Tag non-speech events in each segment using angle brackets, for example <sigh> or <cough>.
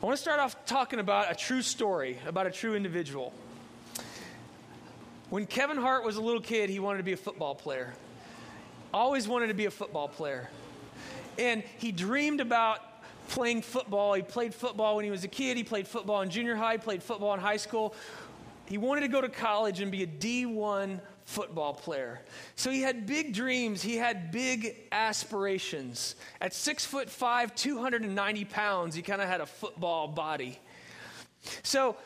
I want to start off talking about a true story, about a true individual. When Kevin Hart was a little kid, he wanted to be a football player. Always wanted to be a football player. And he dreamed about playing football. He played football when he was a kid. He played football in junior high, played football in high school. He wanted to go to college and be a D1 football player. So he had big dreams. He had big aspirations. At six foot five, 290 pounds, he kind of had a football body. So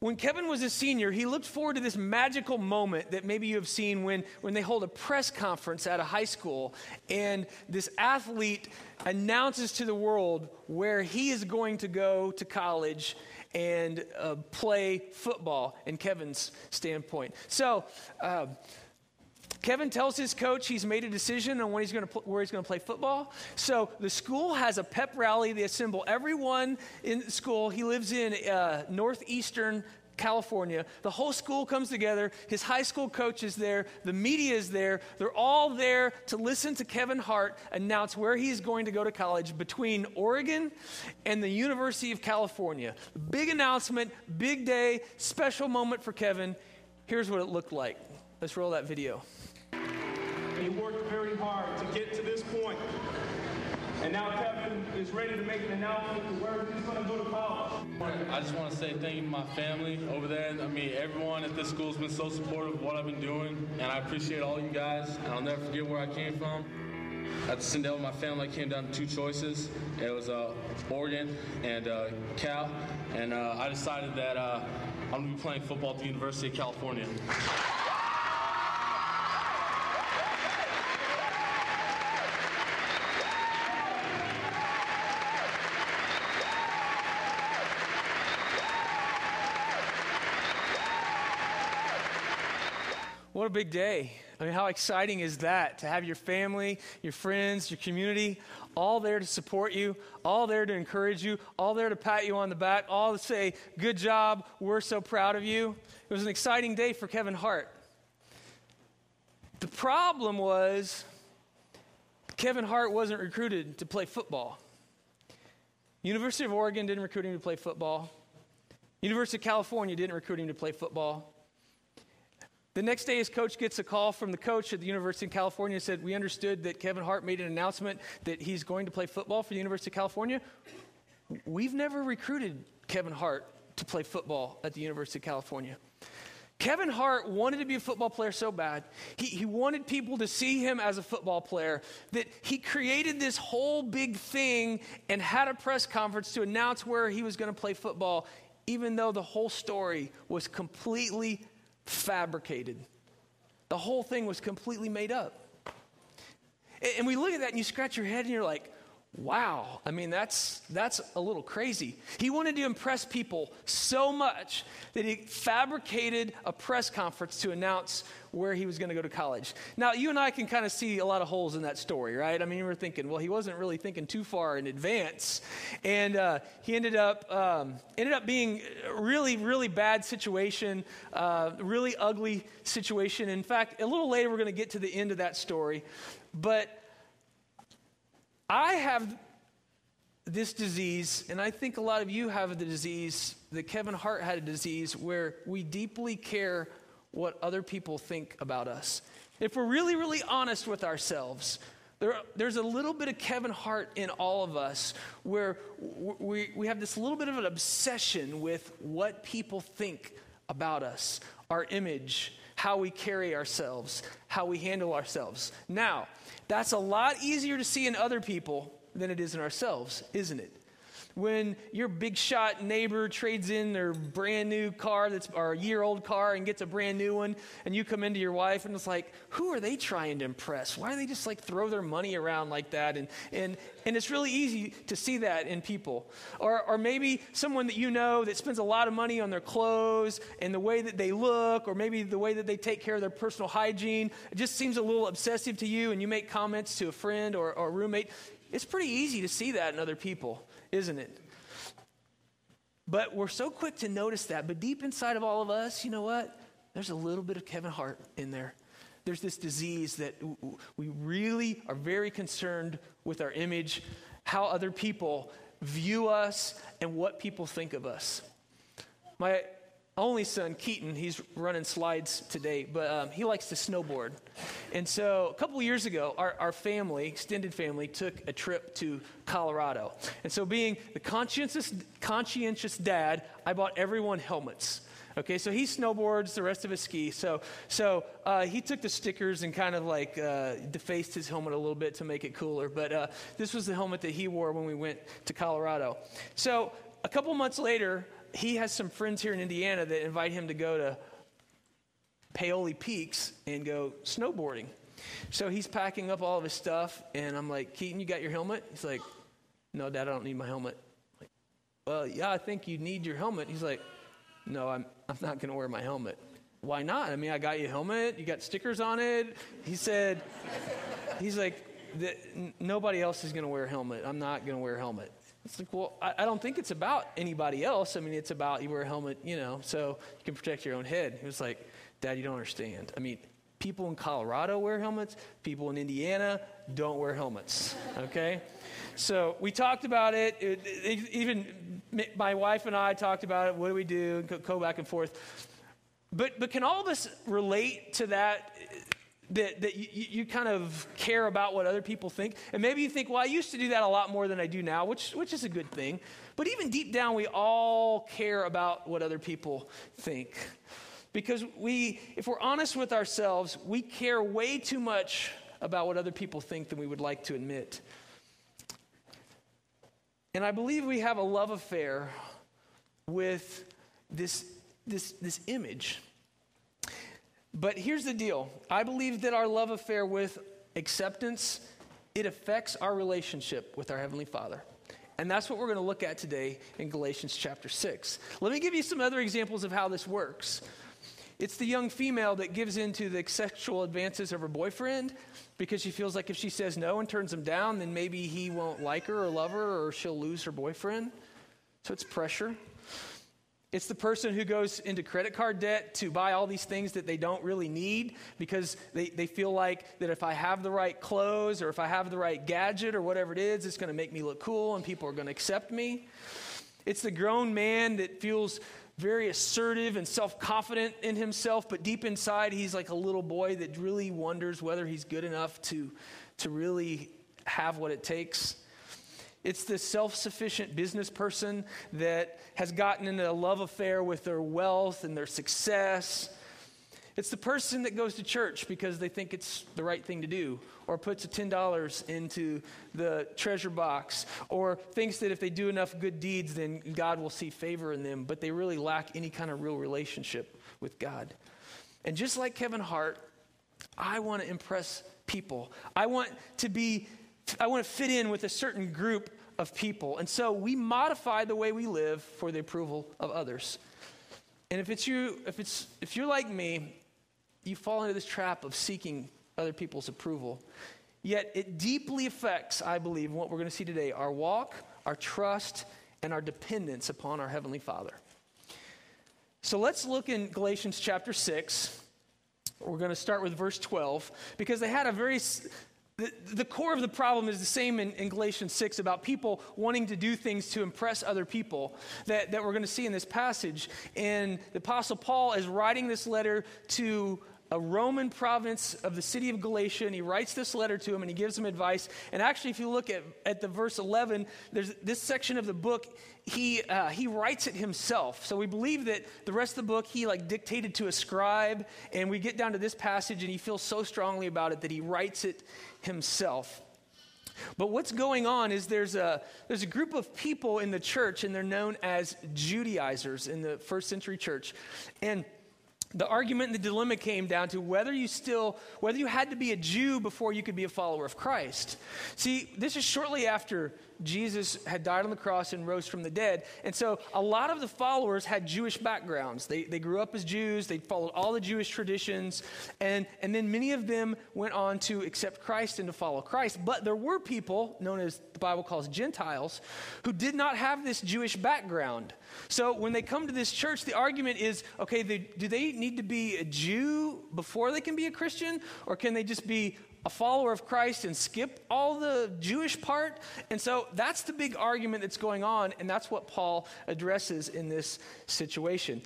when Kevin was a senior, he looked forward to this magical moment that maybe you have seen when, when they hold a press conference at a high school and this athlete announces to the world where he is going to go to college and uh, play football in Kevin's standpoint. So, uh, Kevin tells his coach he's made a decision on when he's pl- where he's going to play football. So the school has a pep rally. They assemble everyone in school. He lives in uh, northeastern California. The whole school comes together. His high school coach is there. The media is there. They're all there to listen to Kevin Hart announce where he's going to go to college between Oregon and the University of California. Big announcement, big day, special moment for Kevin. Here's what it looked like. Let's roll that video. He worked very hard to get to this point. And now Kevin is ready to make an announcement going to go to college. I just want to say thank you to my family over there. I mean, everyone at this school has been so supportive of what I've been doing, and I appreciate all you guys. And I'll never forget where I came from. At Sindel with my family, I came down to two choices. It was uh, Oregon and uh, Cal, and uh, I decided that uh, I'm going to be playing football at the University of California. What a big day. I mean, how exciting is that to have your family, your friends, your community all there to support you, all there to encourage you, all there to pat you on the back, all to say, Good job, we're so proud of you. It was an exciting day for Kevin Hart. The problem was Kevin Hart wasn't recruited to play football. University of Oregon didn't recruit him to play football. University of California didn't recruit him to play football. The next day, his coach gets a call from the coach at the University of California and said, We understood that Kevin Hart made an announcement that he's going to play football for the University of California. We've never recruited Kevin Hart to play football at the University of California. Kevin Hart wanted to be a football player so bad. He, he wanted people to see him as a football player that he created this whole big thing and had a press conference to announce where he was going to play football, even though the whole story was completely fabricated. The whole thing was completely made up. And we look at that and you scratch your head and you're like, wow, I mean, that's, that's a little crazy. He wanted to impress people so much that he fabricated a press conference to announce where he was going to go to college. Now, you and I can kind of see a lot of holes in that story, right? I mean, were thinking, well, he wasn't really thinking too far in advance. And uh, he ended up, um, ended up being really, really bad situation, uh, really ugly situation. In fact, a little later, we're going to get to the end of that story. But I have this disease, and I think a lot of you have the disease that Kevin Hart had a disease where we deeply care what other people think about us. If we're really, really honest with ourselves, there, there's a little bit of Kevin Hart in all of us where we, we have this little bit of an obsession with what people think about us, our image, how we carry ourselves, how we handle ourselves. Now, that's a lot easier to see in other people than it is in ourselves, isn't it? When your big shot neighbor trades in their brand new car that's our year old car and gets a brand new one, and you come into your wife and it's like, who are they trying to impress? Why do they just like throw their money around like that? And, and, and it's really easy to see that in people. Or, or maybe someone that you know that spends a lot of money on their clothes and the way that they look, or maybe the way that they take care of their personal hygiene. It just seems a little obsessive to you, and you make comments to a friend or, or a roommate. It's pretty easy to see that in other people isn't it? But we're so quick to notice that. But deep inside of all of us, you know what? There's a little bit of Kevin Hart in there. There's this disease that we really are very concerned with our image, how other people view us and what people think of us. My only son, Keaton, he's running slides today, but um, he likes to snowboard. And so a couple years ago, our, our family, extended family, took a trip to Colorado. And so, being the conscientious, conscientious dad, I bought everyone helmets. Okay, so he snowboards, the rest of us ski. So, so uh, he took the stickers and kind of like uh, defaced his helmet a little bit to make it cooler. But uh, this was the helmet that he wore when we went to Colorado. So a couple months later, he has some friends here in Indiana that invite him to go to Paoli Peaks and go snowboarding. So he's packing up all of his stuff, and I'm like, Keaton, you got your helmet? He's like, No, Dad, I don't need my helmet. I'm like, well, yeah, I think you need your helmet. He's like, No, I'm, I'm not going to wear my helmet. Why not? I mean, I got you a helmet, you got stickers on it. He said, He's like, Nobody else is going to wear a helmet. I'm not going to wear a helmet. It's like, well, I, I, don't think it's about anybody else. I mean, it's about you wear a helmet, you know, so you can protect your own head. He was like, Dad, you don't understand. I mean, people in Colorado wear helmets, people in Indiana don't wear helmets, okay? so we talked about it. It, it. Even my wife and I talked about it. What do we do? Go, go back and forth. But, but can all of us relate to that that, that you, you, kind of care about what other people think. And maybe you think, well, I used to do that a lot more than I do now, which, which is a good thing. But even deep down, we all care about what other people think. Because we, if we're honest with ourselves, we care way too much about what other people think than we would like to admit. And I believe we have a love affair with this, this, this image but here's the deal I believe that our love affair with acceptance, it affects our relationship with our Heavenly Father. And that's what we're going to look at today in Galatians chapter 6. Let me give you some other examples of how this works. It's the young female that gives in to the sexual advances of her boyfriend because she feels like if she says no and turns him down, then maybe he won't like her or love her or she'll lose her boyfriend. So it's pressure. It's the person who goes into credit card debt to buy all these things that they don't really need because they, they feel like that if I have the right clothes or if I have the right gadget or whatever it is, it's going to make me look cool and people are going to accept me. It's the grown man that feels very assertive and self confident in himself, but deep inside, he's like a little boy that really wonders whether he's good enough to, to really have what it takes. It's the self sufficient business person that has gotten into a love affair with their wealth and their success. It's the person that goes to church because they think it's the right thing to do, or puts a $10 into the treasure box, or thinks that if they do enough good deeds, then God will see favor in them, but they really lack any kind of real relationship with God. And just like Kevin Hart, I want to impress people. I want to be I want to fit in with a certain group of people. And so we modify the way we live for the approval of others. And if it's you, if it's if you're like me, you fall into this trap of seeking other people's approval. Yet it deeply affects, I believe, what we're going to see today, our walk, our trust, and our dependence upon our Heavenly Father. So let's look in Galatians chapter 6. We're going to start with verse 12 because they had a very the, the core of the problem is the same in, in, Galatians 6 about people wanting to do things to impress other people that, that we're going to see in this passage. And the Apostle Paul is writing this letter to a Roman province of the city of Galatia, and he writes this letter to him and he gives him advice. And actually, if you look at, at the verse 11, there's this section of the book, he, uh, he writes it himself. So we believe that the rest of the book he like dictated to a scribe, and we get down to this passage, and he feels so strongly about it that he writes it himself. But what's going on is there's a, there's a group of people in the church, and they're known as Judaizers in the first century church. And the argument and the dilemma came down to whether you still whether you had to be a jew before you could be a follower of christ. See this is shortly after Jesus had died on the cross and rose from the dead. And so a lot of the followers had Jewish backgrounds. They, they grew up as Jews, they followed all the Jewish traditions, and, and then many of them went on to accept Christ and to follow Christ. But there were people, known as the Bible calls Gentiles, who did not have this Jewish background. So when they come to this church, the argument is okay, they, do they need to be a Jew before they can be a Christian, or can they just be a follower of Christ and skip all the Jewish part? And so that's the big argument that's going on, and that's what Paul addresses in this situation.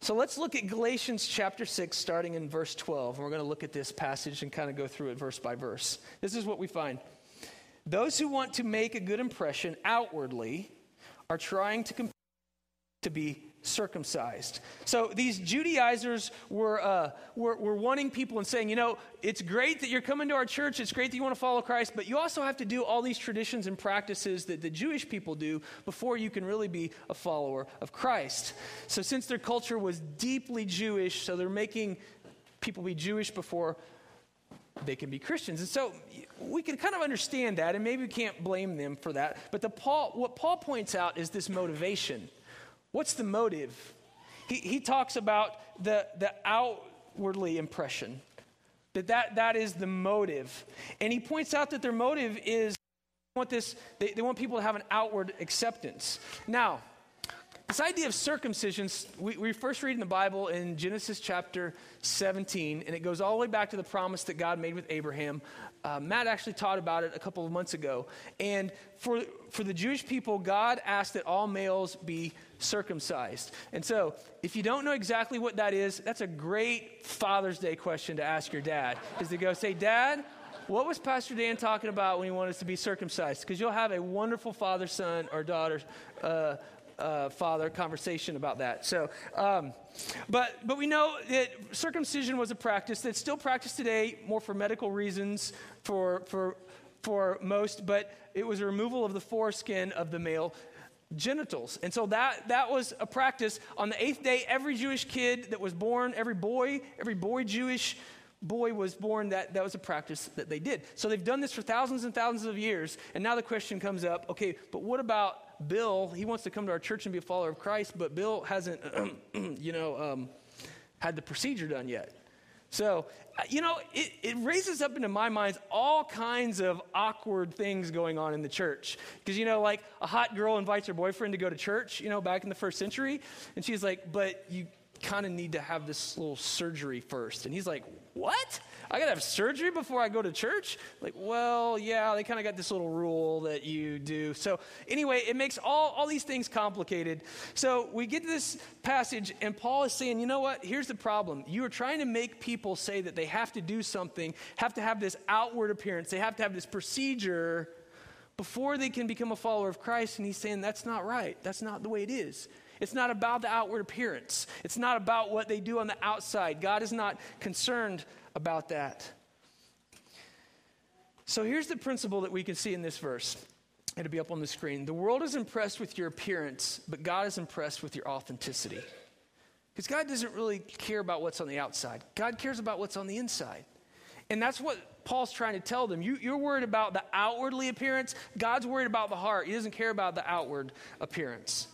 So let's look at Galatians chapter 6, starting in verse 12. And we're going to look at this passage and kind of go through it verse by verse. This is what we find. Those who want to make a good impression outwardly are trying to, to be circumcised. So these Judaizers were, uh, were, were wanting people and saying, you know, it's great that you're coming to our church, it's great that you want to follow Christ, but you also have to do all these traditions and practices that the Jewish people do before you can really be a follower of Christ. So since their culture was deeply Jewish, so they're making people be Jewish before they can be Christians. And so we can kind of understand that, and maybe we can't blame them for that. But the Paul, what Paul points out is this motivation. What's the motive? He, he talks about the, the outwardly impression, that, that that is the motive. And he points out that their motive is they want, this, they, they want people to have an outward acceptance. Now, this idea of circumcision, we, we, first read in the Bible in Genesis chapter 17, and it goes all the way back to the promise that God made with Abraham. Uh, Matt actually taught about it a couple of months ago. And for, for the Jewish people, God asked that all males be circumcised. And so, if you don't know exactly what that is, that's a great Father's Day question to ask your dad, is to go say, Dad, what was Pastor Dan talking about when he wanted us to be circumcised? Because you'll have a wonderful father, son, or daughter uh, uh, father conversation about that. So, um, but but we know that circumcision was a practice that's still practiced today, more for medical reasons for for for most, but it was a removal of the foreskin of the male genitals. And so that, that was a practice. On the eighth day, every Jewish kid that was born, every boy, every boy Jewish boy was born, that, that was a practice that they did. So they've done this for thousands and thousands of years. And now the question comes up okay, but what about Bill, he wants to come to our church and be a follower of Christ, but Bill hasn't, <clears throat> you know, um, had the procedure done yet. So, uh, you know, it, it raises up into my mind all kinds of awkward things going on in the church. Because, you know, like a hot girl invites her boyfriend to go to church, you know, back in the first century. And she's like, but you kind of need to have this little surgery first. And he's like, what? I got to have surgery before I go to church? Like, well, yeah, they kind of got this little rule that you do. So, anyway, it makes all, all these things complicated. So, we get to this passage, and Paul is saying, you know what? Here's the problem. You are trying to make people say that they have to do something, have to have this outward appearance, they have to have this procedure before they can become a follower of Christ. And he's saying, that's not right. That's not the way it is. It's not about the outward appearance. It's not about what they do on the outside. God is not concerned about that. So here's the principle that we can see in this verse. It'll be up on the screen. The world is impressed with your appearance, but God is impressed with your authenticity. Because God doesn't really care about what's on the outside, God cares about what's on the inside. And that's what Paul's trying to tell them. You, are worried about the outwardly appearance, God's worried about the heart. He doesn't care about the outward appearance.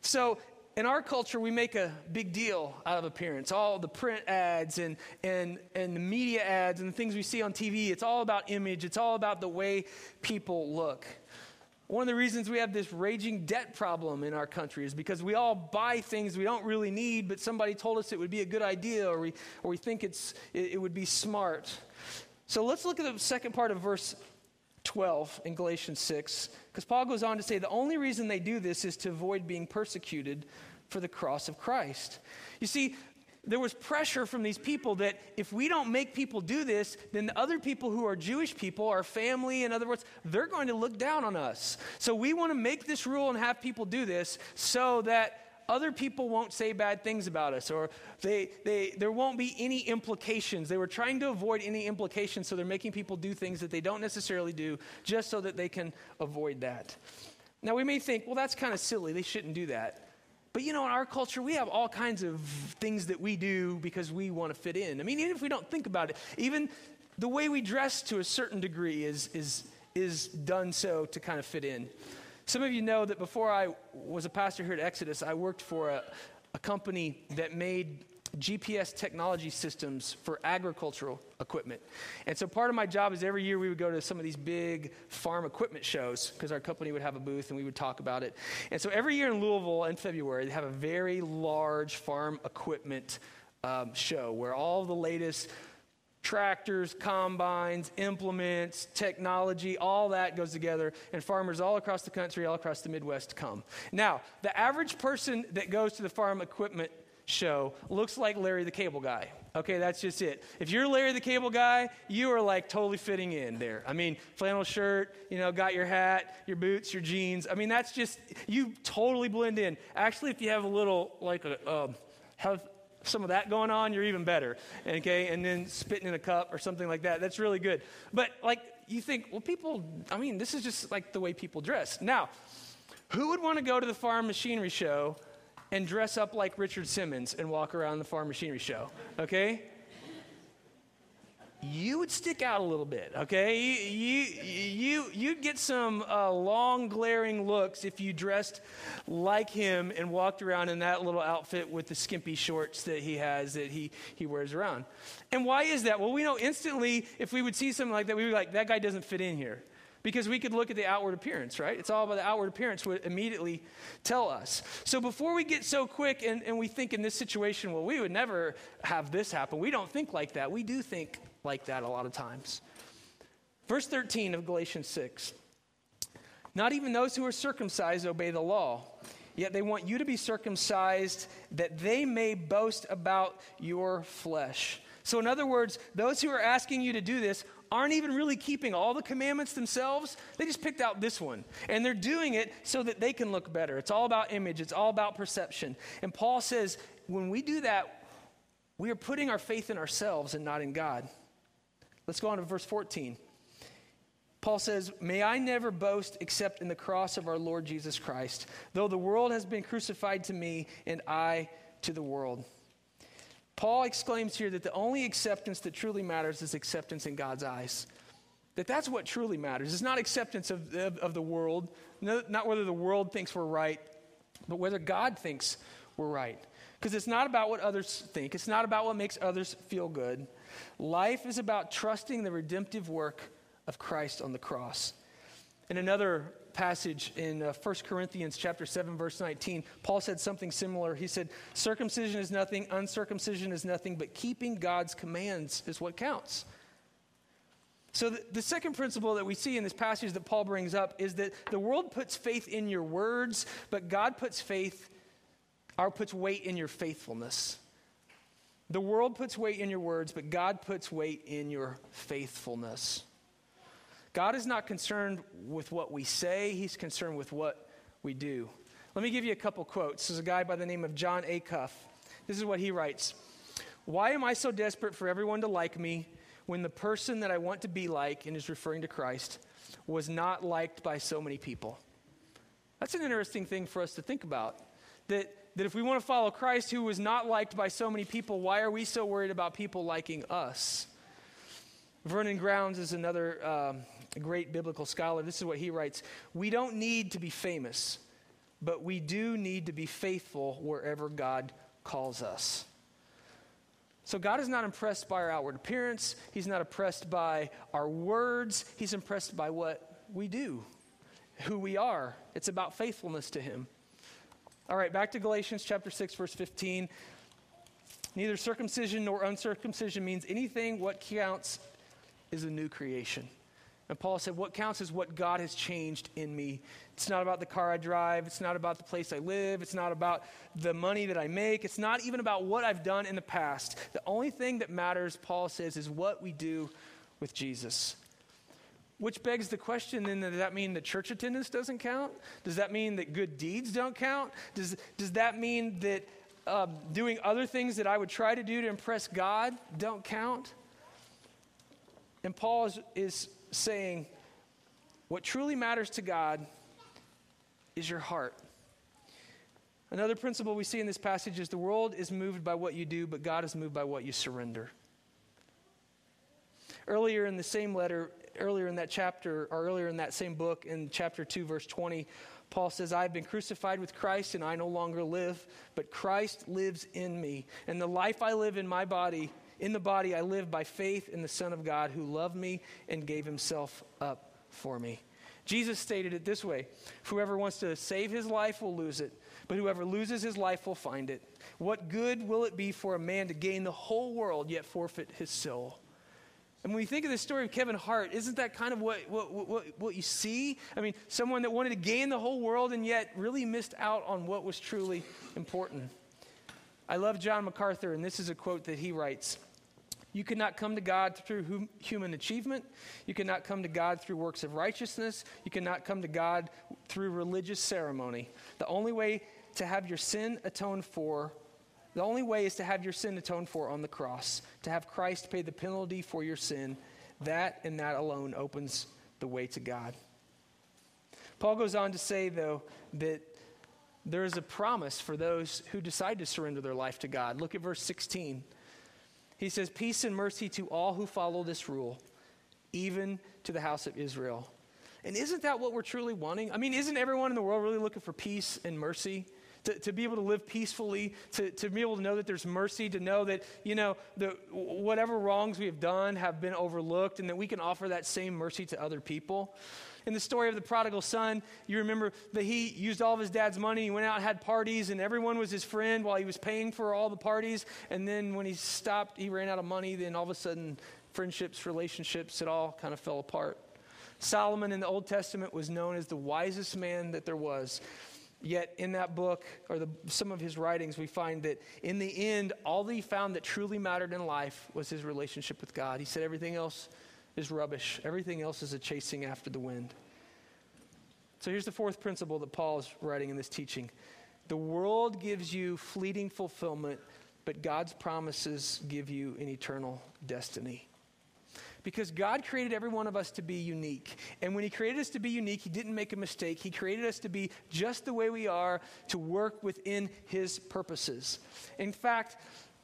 So in our culture, we make a big deal out of appearance. All the print ads and, and, and the media ads and the things we see on TV, it's all about image, it's all about the way people look. One of the reasons we have this raging debt problem in our country is because we all buy things we don't really need, but somebody told us it would be a good idea or we, or we think it's, it, it would be smart. So let's look at the second part of verse 12 in Galatians 6, because Paul goes on to say the only reason they do this is to avoid being persecuted for the cross of Christ. You see, there was pressure from these people that if we don't make people do this, then the other people who are Jewish people, our family, in other words, they're going to look down on us. So we want to make this rule and have people do this so that other people won't say bad things about us or they, they, there won't be any implications. They were trying to avoid any implications, so they're making people do things that they don't necessarily do just so that they can avoid that. Now, we may think, well, that's kind of silly. They shouldn't do that. But you know, in our culture, we have all kinds of things that we do because we want to fit in. I mean, even if we don't think about it, even the way we dress to a certain degree is, is, is done so to kind of fit in. Some of you know that before I was a pastor here at Exodus, I worked for a, a company that made GPS technology systems for agricultural equipment. And so part of my job is every year we would go to some of these big farm equipment shows because our company would have a booth and we would talk about it. And so every year in Louisville in February, they have a very large farm equipment um, show where all the latest tractors, combines, implements, technology, all that goes together, and farmers all across the country, all across the Midwest come. Now, the average person that goes to the farm equipment show looks like Larry the Cable Guy. Okay, that's just it. If you're Larry the Cable Guy, you are like totally fitting in there. I mean, flannel shirt, you know, got your hat, your boots, your jeans. I mean, that's just, you totally blend in. Actually, if you have a little, like, a, uh, have some of that going on, you're even better. Okay, and then spitting in a cup or something like that. That's really good. But like you think, well, people, I mean, this is just like the way people dress. Now, who would want to go to the farm machinery show and dress up like Richard Simmons and walk around the farm machinery show? Okay? you would stick out a little bit, okay? You, you, you, you'd get some uh, long, glaring looks if you dressed like him and walked around in that little outfit with the skimpy shorts that he has that he, he wears around. And why is that? Well, we know instantly if we would see something like that, we would be like, that guy doesn't fit in here. Because we could look at the outward appearance, right? It's all about the outward appearance would immediately tell us. So before we get so quick and, and we think in this situation, well, we would never have this happen, we don't think like that. We do think like that a lot of times. Verse 13 of Galatians 6 Not even those who are circumcised obey the law, yet they want you to be circumcised that they may boast about your flesh. So, in other words, those who are asking you to do this aren't even really keeping all the commandments themselves. They just picked out this one. And they're doing it so that they can look better. It's all about image, it's all about perception. And Paul says, when we do that, we are putting our faith in ourselves and not in God. Let's go on to verse 14. Paul says, May I never boast except in the cross of our Lord Jesus Christ, though the world has been crucified to me and I to the world. Paul exclaims here that the only acceptance that truly matters is acceptance in God's eyes. That that's what truly matters. It's not acceptance of, of, of the world, no, not whether the world thinks we're right, but whether God thinks we're right. Because it's not about what others think, it's not about what makes others feel good. Life is about trusting the redemptive work of Christ on the cross. In another passage in uh, 1 Corinthians chapter 7 verse 19, Paul said something similar. He said, "Circumcision is nothing, uncircumcision is nothing, but keeping God's commands is what counts." So, the, the, second principle that we see in this passage that Paul brings up is that the world puts faith in your words, but God puts faith, or puts weight in your faithfulness. The world puts weight in your words, but God puts weight in your faithfulness. God is not concerned with what we say, He's concerned with what we do. Let me give you a couple quotes. There's a guy by the name of Jon Acuff. This is what he writes Why am I so desperate for everyone to like me when the person that I want to be like, and is referring to Christ, was not liked by so many people? That's an interesting thing for us to think about. That that if we want to follow Christ, who was not liked by so many people, why are we so worried about people liking us? Vernon Grounds is another um, great biblical scholar. This is what he writes We don't need to be famous, but we do need to be faithful wherever God calls us. So, God is not impressed by our outward appearance. He's not impressed by our words. He's impressed by what we do, who we are. It's about faithfulness to Him. All right, back to Galatians chapter 6, verse 15. Neither circumcision nor uncircumcision means anything. What counts is a new creation. And Paul said, What counts is what God has changed in me. It's not about the car I drive. It's not about the place I live. It's not about the money that I make. It's not even about what I've done in the past. The only thing that matters, Paul says, is what we do with Jesus. Which begs the question then, does that mean that church attendance doesn't count? Does that mean that good deeds don't count? Does, does that mean that um, doing other things that I would try to do to impress God don't count? And Paul is, is saying, what truly matters to God is your heart. Another principle we see in this passage is the world is moved by what you do, but God is moved by what you surrender. Earlier in the same letter, earlier in that chapter, or earlier in that same book, in chapter 2, verse 20, Paul says, I have been crucified with Christ, and I no longer live, but Christ lives in me. And the life I live in my body, in the body, I live by faith in the Son of God who loved me and gave himself up for me. Jesus stated it this way Whoever wants to save his life will lose it, but whoever loses his life will find it. What good will it be for a man to gain the whole world yet forfeit his soul? And when we think of the story of Kevin Hart, isn't that kind of what, what, what, what you see? I mean, someone that wanted to gain the whole world and yet really missed out on what was truly important. I love John MacArthur, and this is a quote that he writes You cannot come to God through hum- human achievement. You cannot come to God through works of righteousness. You cannot come to God through religious ceremony. The only way to have your sin atoned for the only way is to have your sin atoned for on the cross, to have Christ pay the penalty for your sin. That and that alone opens the way to God. Paul goes on to say, though, that there is a promise for those who decide to surrender their life to God. Look at verse 16. He says, Peace and mercy to all who follow this rule, even to the house of Israel. And isn't that what we're truly wanting? I mean, isn't everyone in the world really looking for peace and mercy? to, to be able to live peacefully, to, to be able to know that there's mercy, to know that, you know, the, whatever wrongs we have done have been overlooked, and that we can offer that same mercy to other people. In the story of the prodigal son, you remember that he used all of his dad's money. He went out and had parties, and everyone was his friend while he was paying for all the parties. And then when he stopped, he ran out of money. Then all of a sudden, friendships, relationships, it all kind of fell apart. Solomon in the Old Testament was known as the wisest man that there was. Yet, in that book, or the, some of his writings, we find that in the end, all that he found that truly mattered in life was his relationship with God. He said everything else is rubbish, everything else is a chasing after the wind. So, here's the fourth principle that Paul is writing in this teaching the world gives you fleeting fulfillment, but God's promises give you an eternal destiny. Because God created every one of us to be unique. And when He created us to be unique, He didn't make a mistake. He created us to be just the way we are, to work within His purposes. In fact,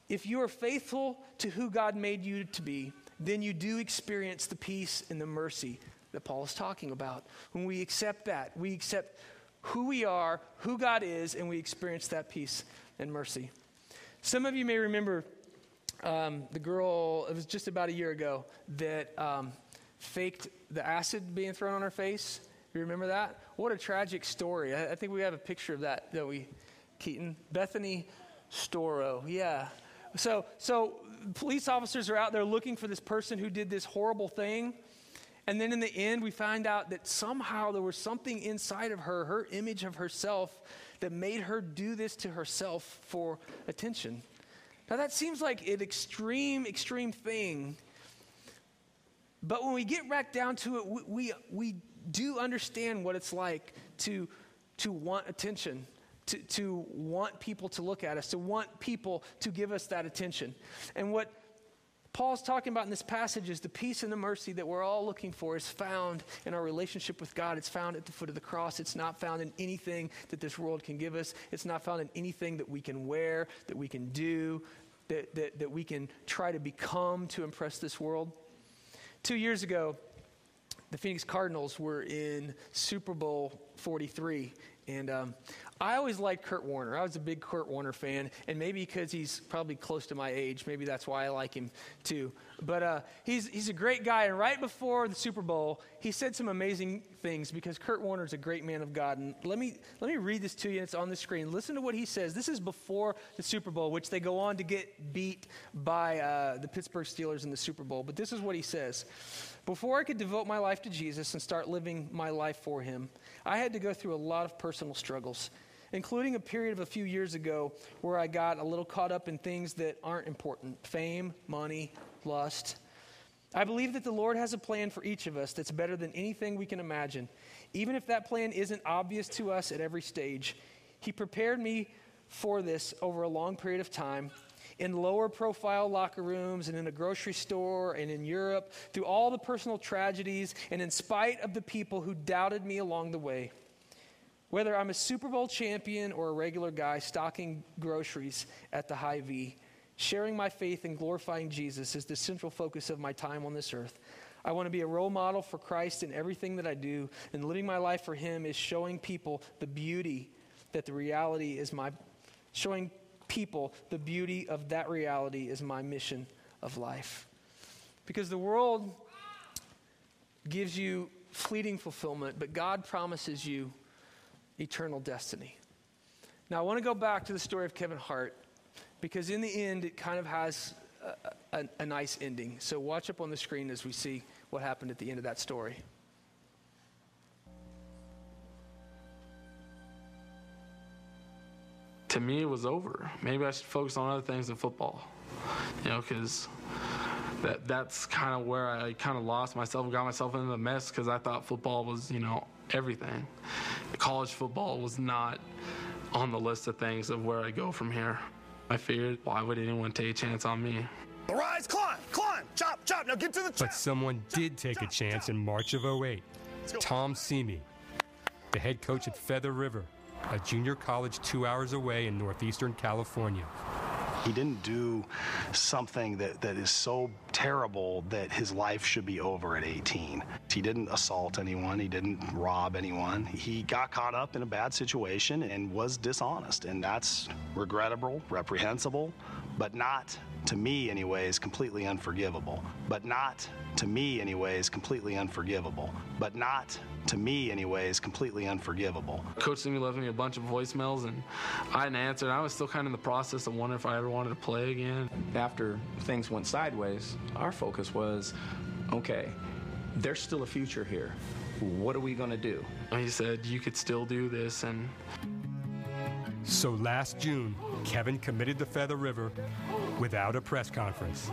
if you are faithful to who God made you to be, then you do experience the peace and the mercy that Paul is talking about. When we accept that, we accept who we are, who God is, and we experience that peace and mercy. Some of you may remember um, the girl, it was just about a year ago, that um, faked the acid being thrown on her face. You remember that? What a tragic story. I, I think we have a picture of that, don't we, Keaton? Bethany Storro, yeah. So, so police officers are out there looking for this person who did this horrible thing. And then in the end, we find out that somehow there was something inside of her, her image of herself, that made her do this to herself for attention. Now, that seems like an extreme, extreme thing. But when we get back down to it, we, we, we do understand what it's like to, to want attention, to, to want people to look at us, to want people to give us that attention. And what Paul's talking about in this passage is the peace and the mercy that we're all looking for is found in our relationship with God. It's found at the foot of the cross. It's not found in anything that this world can give us. It's not found in anything that we can wear, that we can do, that, that, that we can try to become to impress this world. Two years ago, the Phoenix Cardinals were in Super Bowl 43. And um, I always liked Kurt Warner. I was a big Kurt Warner fan, and maybe because he's probably close to my age, maybe that's why I like him too. But uh, he's, he's a great guy, and right before the Super Bowl, he said some amazing things because Kurt Warner is a great man of God. And let me, let me read this to you, it's on the screen. Listen to what he says. This is before the Super Bowl, which they go on to get beat by uh, the Pittsburgh Steelers in the Super Bowl. But this is what he says Before I could devote my life to Jesus and start living my life for him, I had to go through a lot of personal struggles including a period of a few years ago where I got a little caught up in things that aren't important fame, money, lust. I believe that the Lord has a plan for each of us that's better than anything we can imagine, even if that plan isn't obvious to us at every stage. He prepared me for this over a long period of time in lower profile locker rooms and in a grocery store and in Europe, through all the personal tragedies, and in spite of the people who doubted me along the way. Whether I'm a Super Bowl champion or a regular guy stocking groceries at the Hy-Vee, sharing my faith and glorifying Jesus is the central focus of my time on this earth. I want to be a role model for Christ in everything that I do, and living my life for Him is showing people the beauty that the reality is my, showing people the beauty of that reality is my mission of life. Because the world gives you fleeting fulfillment, but God promises you eternal destiny. Now, I want to go back to the story of Kevin Hart because, in the end, it kind of has a, a, a nice ending. So watch up on the screen as we see what happened at the end of that story. To me, it was over. Maybe I should focus on other things than football, you know, because that that's kind of where I kind of lost myself, got myself into the mess because I thought football was, you know, everything. College football was not on the list of things of where I go from here. I figured, why would anyone take a chance on me? Rise, climb, climb, chop, chop. Now get to the chop. But someone did take a chance in March of 08. Tom Seamy, the head coach at Feather River, a junior college two hours away in northeastern California. He didn't do something that, that is so terrible that his life should be over at 18. He didn't assault anyone, he didn't rob anyone. He got caught up in a bad situation and was dishonest, and that's regrettable, reprehensible, but not, to me, anyways, completely unforgivable. But not, to me, anyways, completely unforgivable. But not, to me, anyways, completely unforgivable. Coach Simi left me a bunch of voicemails, and I didn't answer. And I was still kind of in the process of wondering if I ever wanted to play again. After things went sideways, our focus was okay, there's still a future here. What are we going to do? And he said, You could still do this. And So last June, Kevin committed to Feather River without a press conference.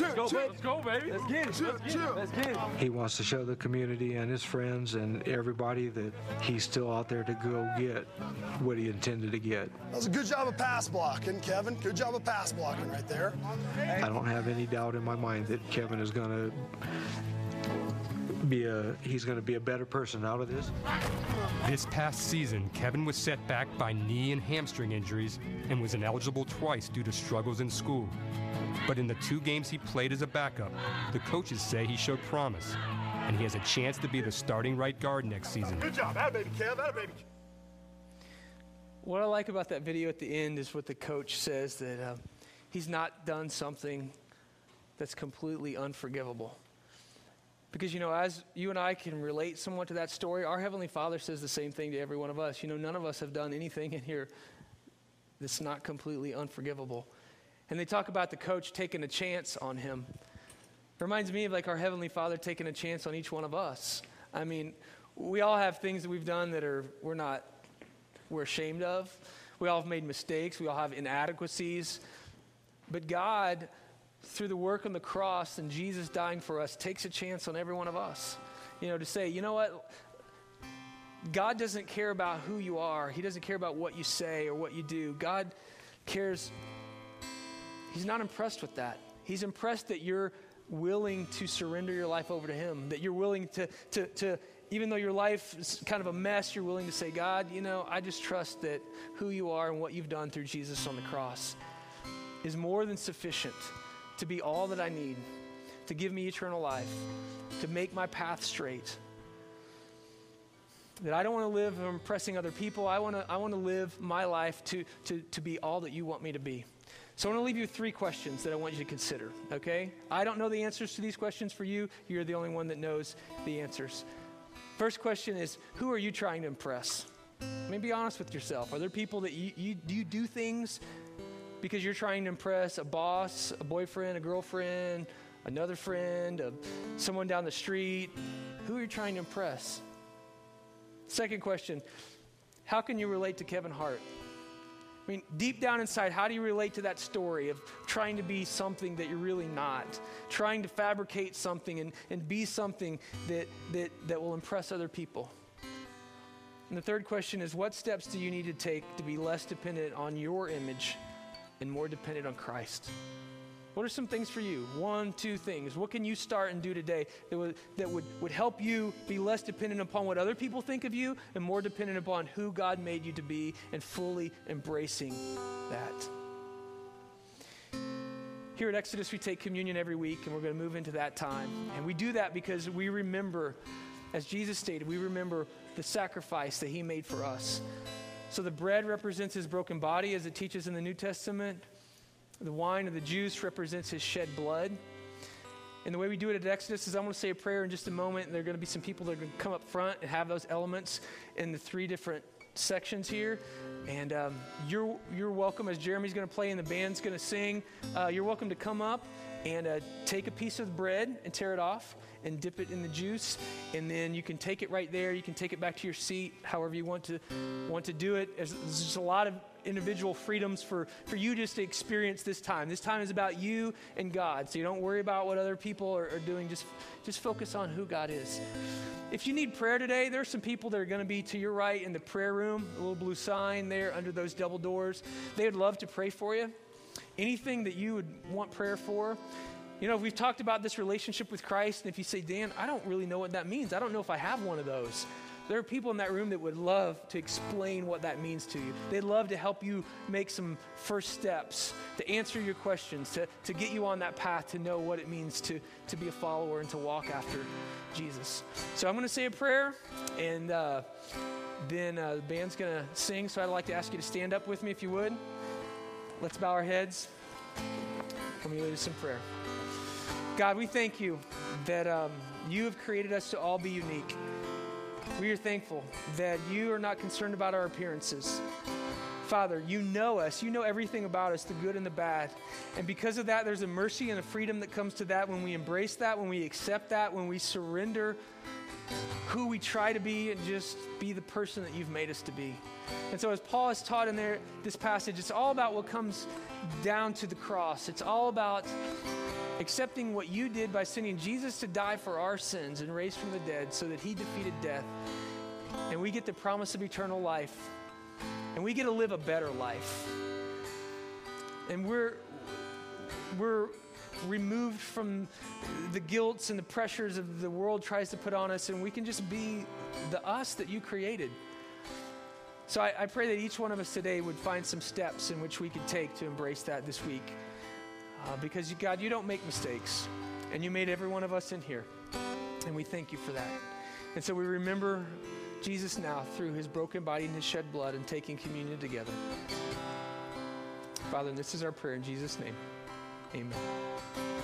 Let's go, baby. Let's get him. He wants to show the community and his friends and everybody that he's still out there to go get what he intended to get. That was a good job of pass blocking, Kevin. Good job of pass blocking right there. I don't have any doubt in my mind that Kevin is going to be a he's going to be a better person out of this. This past season, Kevin was set back by knee and hamstring injuries and was ineligible twice due to struggles in school. But in the two games he played as a backup, the coaches say he showed promise, and he has a chance to be the starting right guard next season. Good job. That baby, Kev. That baby. What I like about that video at the end is what the coach says that uh, he's not done something that's completely unforgivable. Because, you know, as you and I can relate somewhat to that story, our Heavenly Father says the same thing to every one of us. You know, none of us have done anything in here that's not completely unforgivable. And they talk about the coach taking a chance on him. It reminds me of like our Heavenly Father taking a chance on each one of us. I mean, we all have things that we've done that are we're not we're ashamed of. We all have made mistakes. We all have inadequacies. But God, through the work on the cross and Jesus dying for us, takes a chance on every one of us. You know, to say, you know what? God doesn't care about who you are. He doesn't care about what you say or what you do. God cares. He's not impressed with that. He's impressed that you're willing to surrender your life over to Him, that you're willing to, to, to even though your life is kind of a mess, you're willing to say, God, you know, I just trust that who you are and what you've done through Jesus on the cross is more than sufficient to be all that I need, to give me eternal life, to make my path straight. That I don't want to live impressing other people. I want to, I want to live my life to, to, to be all that you want me to be. So I want to leave you three questions that I want you to consider, okay? I don't know the answers to these questions for you. You're the only one that knows the answers. First question is Who are you trying to impress? I mean, be honest with yourself. Are there people that you, you, you do things because you're trying to impress a boss, a boyfriend, a girlfriend, another friend, a, someone down the street? Who are you trying to impress? Second question How can you relate to Kevin Hart? I mean, deep down inside, how do you relate to that story of trying to be something that you're really not? Trying to fabricate something and, and be something that, that, that will impress other people? And the third question is what steps do you need to take to be less dependent on your image and more dependent on Christ? What are some things for you? One, two things. What can you start and do today that would, that would, would help you be less dependent upon what other people think of you and more dependent upon who God made you to be and fully embracing that? Here at Exodus, we take communion every week and we're going to move into that time. And we do that because we remember, as Jesus stated, we remember the sacrifice that he made for us. So the bread represents his broken body as it teaches in the New Testament. The wine or the juice represents his shed blood. And the way we do it at Exodus is I'm going to say a prayer in just a moment. And there are going to be some people that are going to come up front and have those elements in the three different sections here. And um, you're, you're welcome, as Jeremy's going to play and the band's going to sing, uh, you're welcome to come up and uh, take a piece of bread and tear it off and dip it in the juice and then you can take it right there. You can take it back to your seat however you want to want to do it. There's, there's just a lot of individual freedoms for, for you just to experience this time. This time is about you and god so you don't worry about what other people are, are doing. Just just focus on who god is. If you need prayer today there's some people that are going to be to your right in the prayer room a little blue sign there under those double doors. They would love to pray for you. Anything that you would want prayer for. You know, we've talked about this relationship with Christ, and if you say, Dan, I don't really know what that means, I don't know if I have one of those. There are people in that room that would love to explain what that means to you. They'd love to help you make some first steps, to answer your questions, to, to get you on that path to know what it means to, to be a follower and to walk after Jesus. So I'm going to say a prayer, and uh, then uh, the band's going to sing. So I'd like to ask you to stand up with me if you would. Let's bow our heads. Let me lead us in prayer. God, we thank you that um, you have created us to all be unique. We are thankful that you are not concerned about our appearances. Father, you know us. You know everything about us, the good and the bad. And because of that, there's a mercy and a freedom that comes to that when we embrace that, when we accept that, when we surrender who we try to be and just be the person that you've made us to be. And so, as Paul has taught in there, this passage, it's all about what comes down to the cross. It's all about accepting what you did by sending Jesus to die for our sins and raised from the dead so that he defeated death. And we get the promise of eternal life. And we get to live a better life. And we're, we're removed from the guilts and the pressures of the world tries to put on us, and we can just be the us that you created. So I, I, pray that each one of us today would find some steps in which we could take to embrace that this week. Uh, because, you, God, you don't make mistakes, and you made every one of us in here. And we thank you for that. And so we remember Jesus now through his broken body and his shed blood and taking communion together. Father, this is our prayer in Jesus' name. Amen.